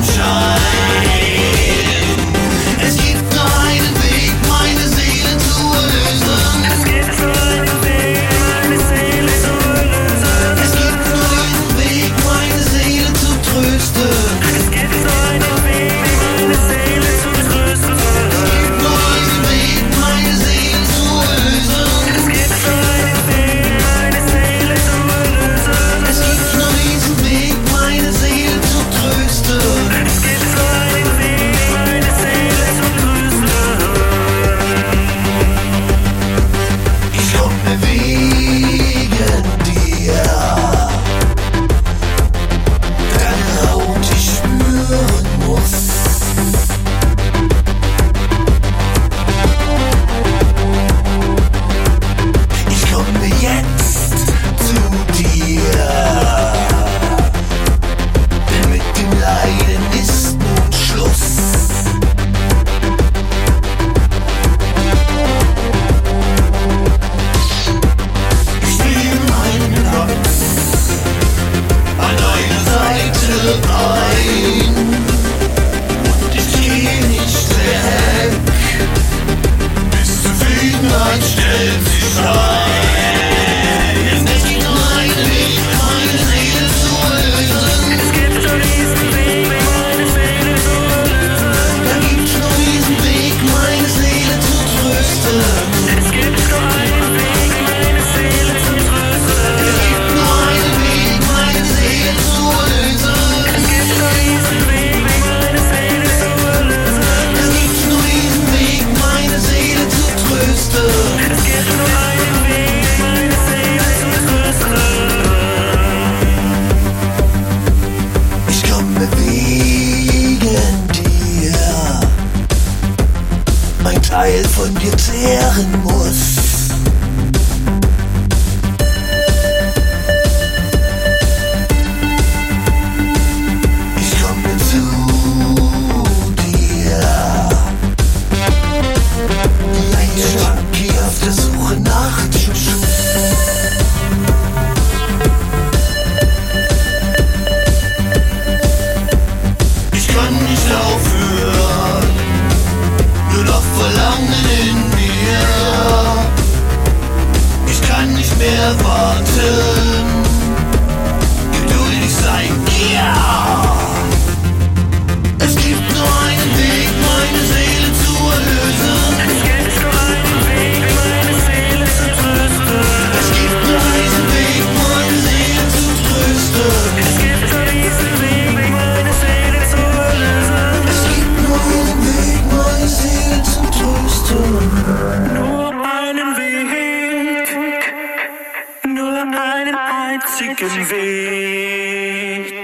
shine. yeah. von dir zehren muss. Warten, einen einzigen Weg.